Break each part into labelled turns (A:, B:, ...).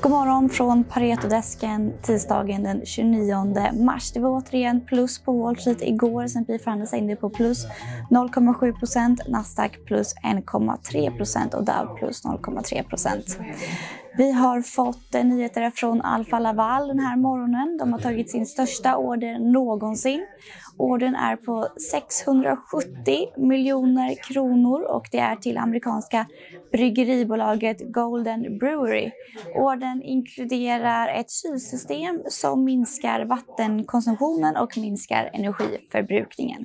A: God morgon från Paretodesken tisdagen den 29 mars. Det var återigen plus på Wall Street igår. S&P förhandlades in på plus 0,7 procent, Nasdaq plus 1,3 procent och Dow plus 0,3 procent. Vi har fått eh, nyheter från Alfa Laval den här morgonen. De har tagit sin största order någonsin. Ordern är på 670 miljoner kronor och det är till amerikanska bryggeribolaget Golden Brewery. Ordern inkluderar ett kylsystem som minskar vattenkonsumtionen och minskar energiförbrukningen.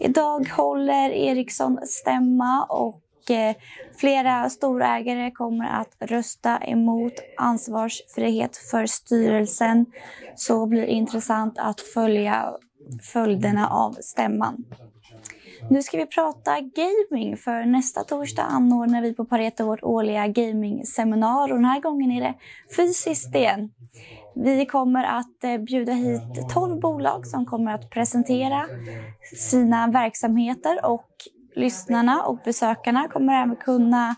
A: Idag håller Ericsson stämma och Eh, flera storägare kommer att rösta emot ansvarsfrihet för styrelsen. Så blir det intressant att följa följderna av stämman. Nu ska vi prata gaming, för nästa torsdag anordnar vi på Pareto vårt årliga gaming-seminar och den här gången är det fysiskt igen. Vi kommer att eh, bjuda hit 12 bolag som kommer att presentera sina verksamheter och lyssnarna och besökarna kommer även kunna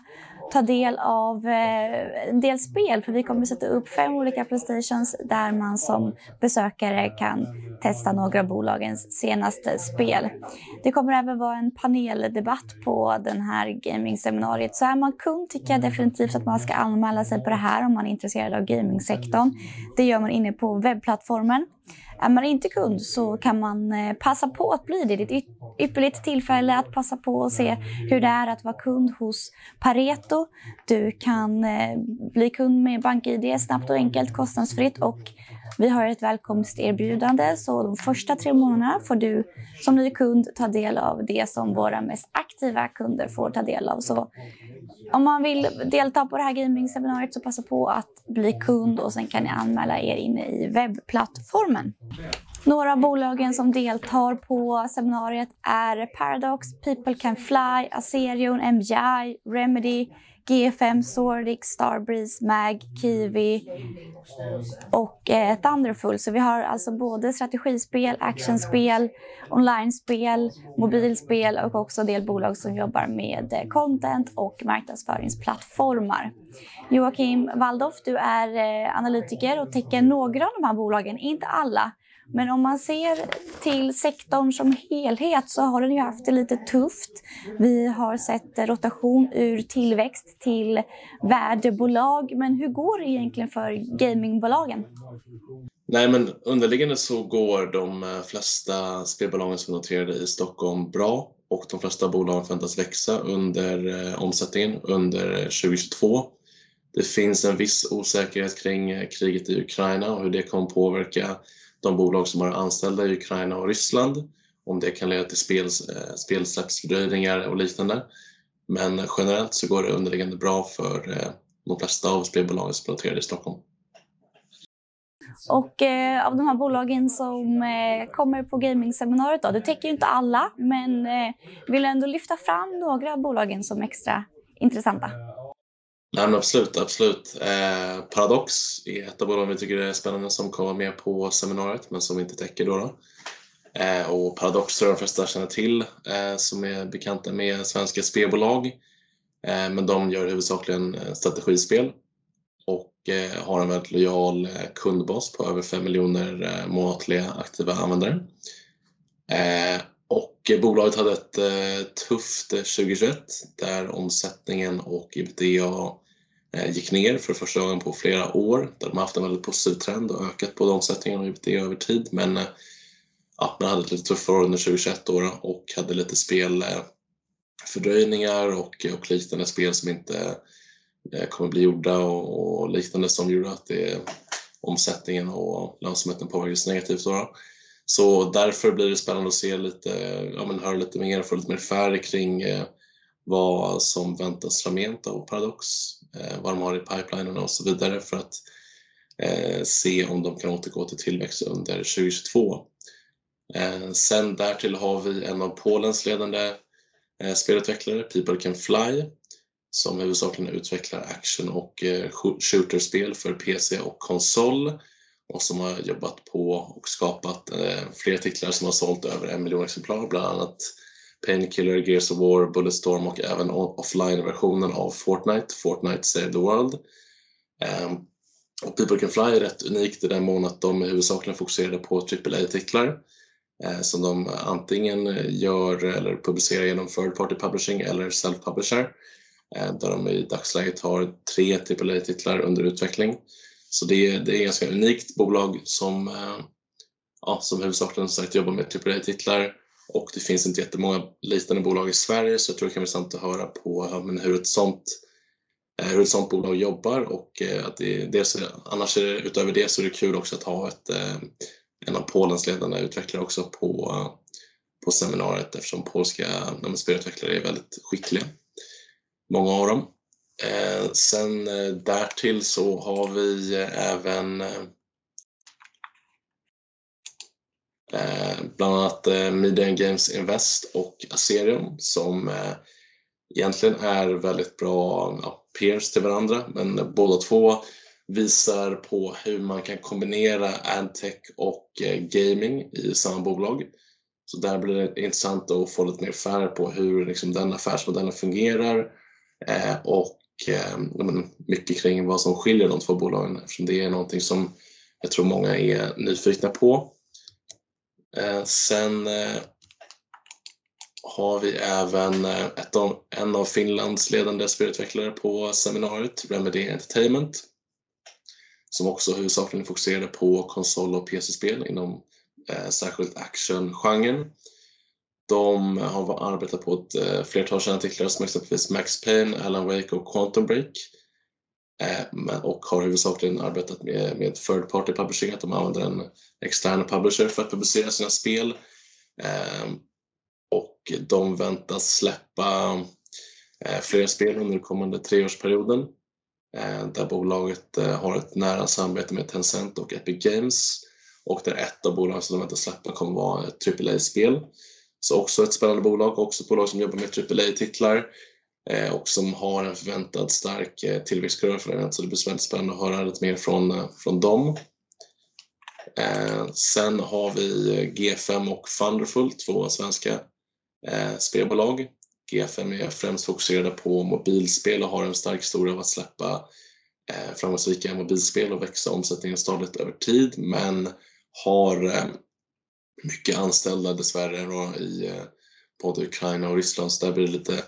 A: ta del av eh, en del spel för vi kommer sätta upp fem olika Playstations där man som besökare kan testa några av bolagens senaste spel. Det kommer även vara en paneldebatt på den här gamingseminariet. Så är man kund tycker jag definitivt att man ska anmäla sig på det här om man är intresserad av gamingsektorn. Det gör man inne på webbplattformen. Är man inte kund så kan man eh, passa på att bli det. Det är ett ypperligt tillfälle att passa på och se hur det är att vara kund hos Pareto. Du kan eh, bli kund med BankID snabbt och enkelt, kostnadsfritt och vi har ett välkomsterbjudande så de första tre månaderna får du som ny kund ta del av det som våra mest aktiva kunder får ta del av. Så om man vill delta på det här gaming-seminariet så passa på att bli kund och sen kan ni anmäla er inne i webbplattformen. Några av bolagen som deltar på seminariet är Paradox, People Can Fly, Aserion, MGI, Remedy, GFM, Zordic, Starbreeze, MAG, Kiwi och eh, Thunderful. Så vi har alltså både strategispel, actionspel, onlinespel, mobilspel och också en del bolag som jobbar med eh, content och marknadsföringsplattformar. Joakim Waldorf, du är eh, analytiker och täcker några av de här bolagen, inte alla. Men om man ser till sektorn som helhet så har den ju haft det lite tufft. Vi har sett rotation ur tillväxt till värdebolag. Men hur går det egentligen för gamingbolagen?
B: Nej, men underliggande så går de eh, flesta spelbolagen som är noterade i Stockholm bra och de flesta bolagen förväntas växa under eh, omsättningen under eh, 2022. Det finns en viss osäkerhet kring eh, kriget i Ukraina och hur det kommer påverka de bolag som har anställda i Ukraina och Ryssland, om det kan leda till spel, eh, spelsläppsfördröjningar och liknande. Men generellt så går det underliggande bra för eh, de flesta av spelbolagen som är noterade i Stockholm.
A: Och eh, av de här bolagen som eh, kommer på gamingseminariet, då, du täcker ju inte alla, men eh, vill ändå lyfta fram några av bolagen som extra intressanta?
B: Nej, men absolut, absolut. Eh, Paradox är ett av bolagen vi tycker är spännande som kommer med på seminariet men som vi inte täcker. Då, då. Eh, och Paradox tror jag de flesta känner till eh, som är bekanta med svenska spelbolag. Eh, men de gör huvudsakligen eh, strategispel och eh, har en väldigt lojal eh, kundbas på över 5 miljoner eh, månatliga aktiva användare. Och bolaget hade ett tufft 2021 där omsättningen och ebitda Eh, gick ner för första gången på flera år. Där de har haft en väldigt positiv trend och ökat både omsättningen och det över tid. Men eh, ja, man hade ett lite tuffare år under 2021 då och hade lite spelfördröjningar eh, och, och liknande spel som inte kommer bli gjorda och, och liknande som gjorde att det, omsättningen och lönsamheten påverkades negativt. Då. Så därför blir det spännande att se lite, ja, men höra lite mer, få lite mer färg kring vad som väntas framgent av Paradox, eh, vad de har i pipelinen och så vidare för att eh, se om de kan återgå till tillväxt under 2022. Eh, sen därtill har vi en av Polens ledande eh, spelutvecklare, People Can Fly, som huvudsakligen utvecklar action och eh, shooterspel för PC och konsol och som har jobbat på och skapat eh, flera titlar som har sålt över en miljon exemplar, bland annat Painkiller, Gears of War, Bulletstorm och även offline-versionen av Fortnite, Fortnite Save the World. Um, och People Can Fly är rätt unikt i den mån att de huvudsakligen fokuserade på AAA-titlar eh, som de antingen eh, gör eller publicerar genom third party publishing eller self-publisher eh, där de i dagsläget har tre AAA-titlar under utveckling. Så det är, det är ett ganska unikt bolag som, eh, ja, som huvudsakligen sagt jobbar med AAA-titlar och det finns inte jättemånga liknande bolag i Sverige så jag tror det kan vara intressant att höra på men hur ett sånt eh, hur ett sånt bolag jobbar och eh, att det, dels, annars är det, utöver det så är det kul också att ha ett, eh, en av Polens ledande utvecklare också på, på seminariet eftersom polska spelutvecklare är väldigt skickliga. Många av dem. sen därtill så har vi även Eh, bland annat eh, Media Games Invest och Aserium som eh, egentligen är väldigt bra ja, peers till varandra men båda två visar på hur man kan kombinera adtech och gaming i samma bolag. Så där blir det intressant att få lite mer färg på hur liksom, den affärsmodellen fungerar och mycket kring vad som skiljer de två bolagen eftersom det är någonting som jag tror många är nyfikna på. Eh, sen eh, har vi även eh, ett av, en av Finlands ledande spelutvecklare på seminariet, Remedy Entertainment, som också huvudsakligen fokuserade på konsol och PC-spel inom eh, särskilt actiongenren. De har arbetat på ett eh, flertal kända titlar som exempelvis Max Payne, Alan Wake och Quantum Break eh, Eh, och har huvudsakligen arbetat med, med third party publishing, att de använder en extern publisher för att publicera sina spel. Ehm, och de väntas släppa eh, flera spel under den kommande treårsperioden eh, där bolaget har ett nära samarbete med Tencent och Epic Games och där ett av bolagen som de väntas släppa kommer vara ett AAA-spel. Så också ett spännande bolag, också ett bolag som jobbar med AAA-titlar Eh, och som har en förväntad stark eh, tillväxtkurva för det. Så det blir väldigt spännande att höra lite mer från, eh, från dem. Sen har vi G5 och Funderful, två svenska spelbolag. G5 är främst fokuserade på mobilspel och har en stark historia av att släppa framgångsrika mobilspel och växa omsättningen stadigt över tid men har mycket anställda dessvärre då, i både Ukraina och Ryssland så där blir det lite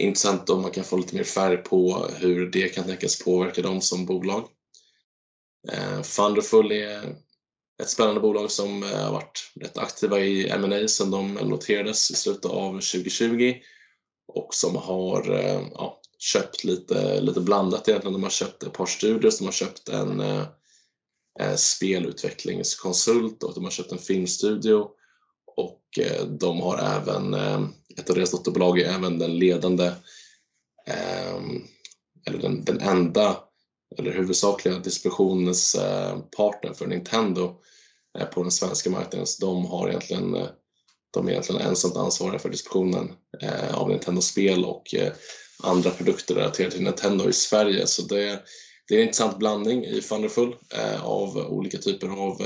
B: intressant om man kan få lite mer färg på hur det kan tänkas påverka dem som bolag. Eh, Funderful är ett spännande bolag som eh, har varit rätt aktiva i M&A sedan de noterades i slutet av 2020 och som har eh, ja, köpt lite, lite blandat egentligen. De har köpt ett par studios, de har köpt en eh, eh, spelutvecklingskonsult och de har köpt en filmstudio och eh, de har även, eh, ett av deras dotterbolag är även den ledande ehm, eller den, den enda eller huvudsakliga distributionspartnern eh, för Nintendo Eh, på den svenska marknaden. Så de, har egentligen, eh, de är egentligen ensamt ansvariga för distributionen eh, av Nintendo-spel och eh, andra produkter relaterade till Nintendo i Sverige. Så det, det är en intressant blandning i Thunderful eh, av olika typer av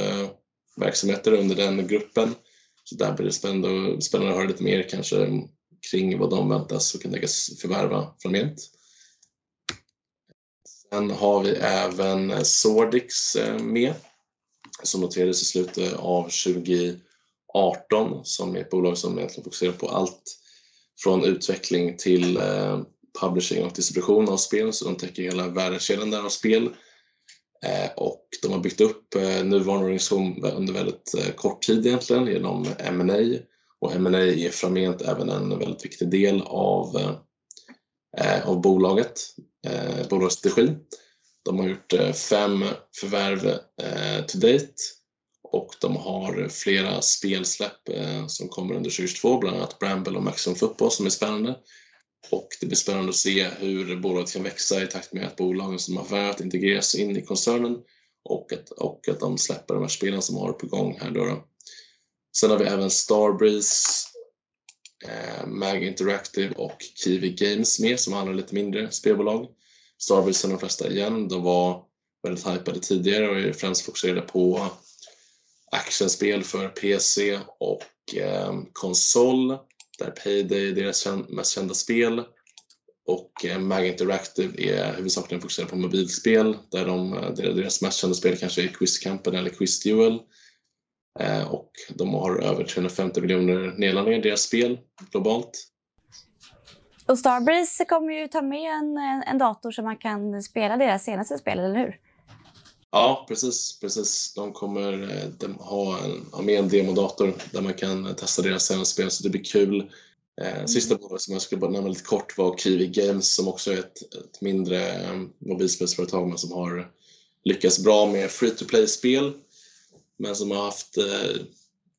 B: verksamheter under den gruppen. Så där blir det spännande, spännande att höra lite mer kanske kring vad de väntas och kan tänkas förvärva framgent. Sen har vi även Sordix eh, med som noterades i slutet av 2018 som är ett bolag som egentligen fokuserar på allt från utveckling till eh, publishing och distribution av spel så de täcker hela värdekedjan där av spel eh, Eh, och de har byggt upp eh, nuvarande organisation under väldigt eh, kort tid egentligen genom M&A och M&A är framgent även en väldigt viktig del av, av bolaget, bolagets strategi. De har gjort fem förvärv to date och de har flera spelsläpp som kommer under 2022, bland annat Bramble och Maximum Football som är spännande. Och det blir spännande att se hur bolaget kan växa i takt med att bolagen som har förvärvat integreras in i koncernen och att, och att de släpper de här spelen som har på gång här då. då. Sen har vi även Starbreeze, eh, Mag Interactive och Kiwi Games med som handlar lite mindre spelbolag. Starbreeze är de flesta igen. De var väldigt hypade tidigare och är främst fokuserade på actionspel för PC och eh, konsol där Payday är deras mest kända spel. och eh, Mag Interactive är huvudsakligen fokuserade på mobilspel där de, eh, deras mest kända spel kanske är Quizkampen eller Quizduel. Eh, och de har över 350 miljoner nedladdningar i deras spel globalt.
A: Och Starbreeze kommer ju ta med en, en dator så man kan spela deras senaste spel, eller hur?
B: Ja, precis. precis. De kommer eh, de ha, en, ha med en demodator där man kan testa deras senaste spel, så det blir kul. Eh, mm. Sista bolaget som jag skulle bara nämna lite kort var Kiwi Games som också är ett, ett mindre eh, mobilspelsföretag men som har lyckats bra med free to play-spel men som har haft,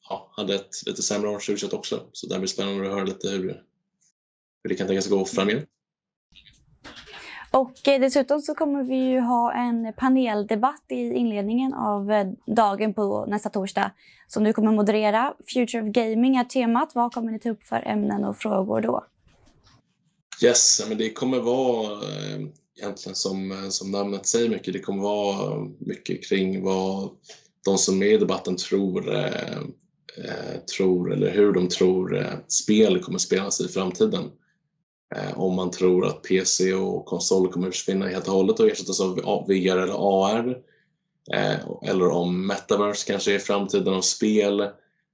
B: ja, hade ett lite sämre år 2021 också. Så det blir spännande att höra lite hur, hur det kan tänkas gå framgent.
A: Och eh, dessutom så kommer vi ju ha en paneldebatt i inledningen av eh, dagen på nästa torsdag som du kommer moderera. Future of Gaming är temat. Vad kommer ni ta upp för ämnen och frågor då?
B: Yes, men det kommer vara eh, egentligen som, som namnet säger mycket. Det kommer vara mycket kring vad de som är i debatten tror, eh, tror eller hur de tror spel kommer spelas i framtiden. Eh, om man tror att PC och konsol kommer försvinna helt och hållet och ersättas av VR eller AR. Eh, eller om metaverse kanske är framtiden av spel.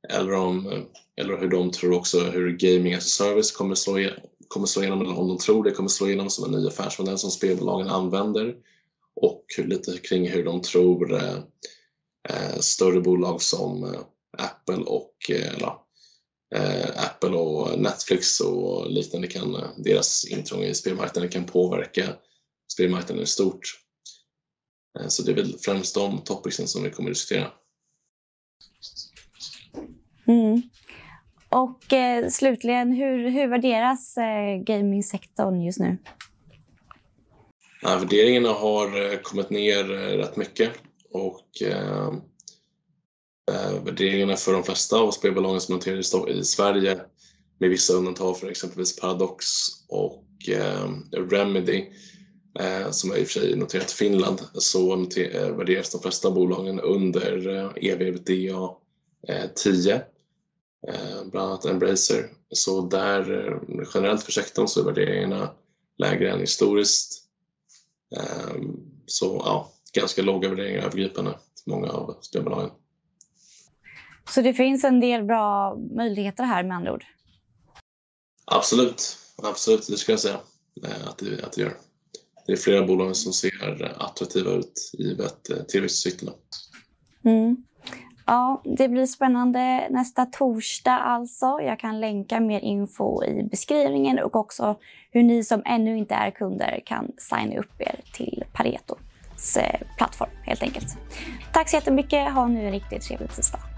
B: Eller, om, eller hur de tror också hur gaming as a service kommer slå, kommer slå igenom, eller om de tror det kommer slå igenom som en ny affärsmodell som spelbolagen använder. Och lite kring hur de tror eh, eh större bolag som Apple och eh, Apple och Netflix och liknande kan, deras intrång i spelmarknaden kan påverka spelmarknaden i stort. Eh, så det är väl främst de topicsen som vi kommer att diskutera.
A: Mm. Och eh, slutligen, hur, hur värderas eh, gamingsektorn just nu?
B: Ja, värderingarna har eh, kommit ner eh, rätt mycket och eh, eh, Eh, värderingarna för de flesta av spelbolagen som noterar i Sverige med vissa undantag för exempelvis Paradox och eh, Remedy eh, som är i och för sig noterat i Finland så noter, eh, värderas de flesta bolagen under eh, EVBDA eh, 10 eh, bland annat Embracer. Så där eh, generellt för sektorn så är värderingarna lägre än historiskt. Så ja, ganska låga värderingar övergripande till många av spelbolagen.
A: Så det finns en del bra möjligheter här med andra ord?
B: Absolut, absolut det skulle jag säga eh, att det, att det gör. Det är flera bolag som ser attraktiva ut givet eh, tillväxtutsikterna.
A: Mm. Ja, det blir spännande nästa torsdag alltså. Jag kan länka mer info i beskrivningen och också hur ni som ännu inte är kunder kan signa upp er till Paretos eh, plattform helt enkelt. Tack så jättemycket. Ha nu en riktigt trevlig tisdag.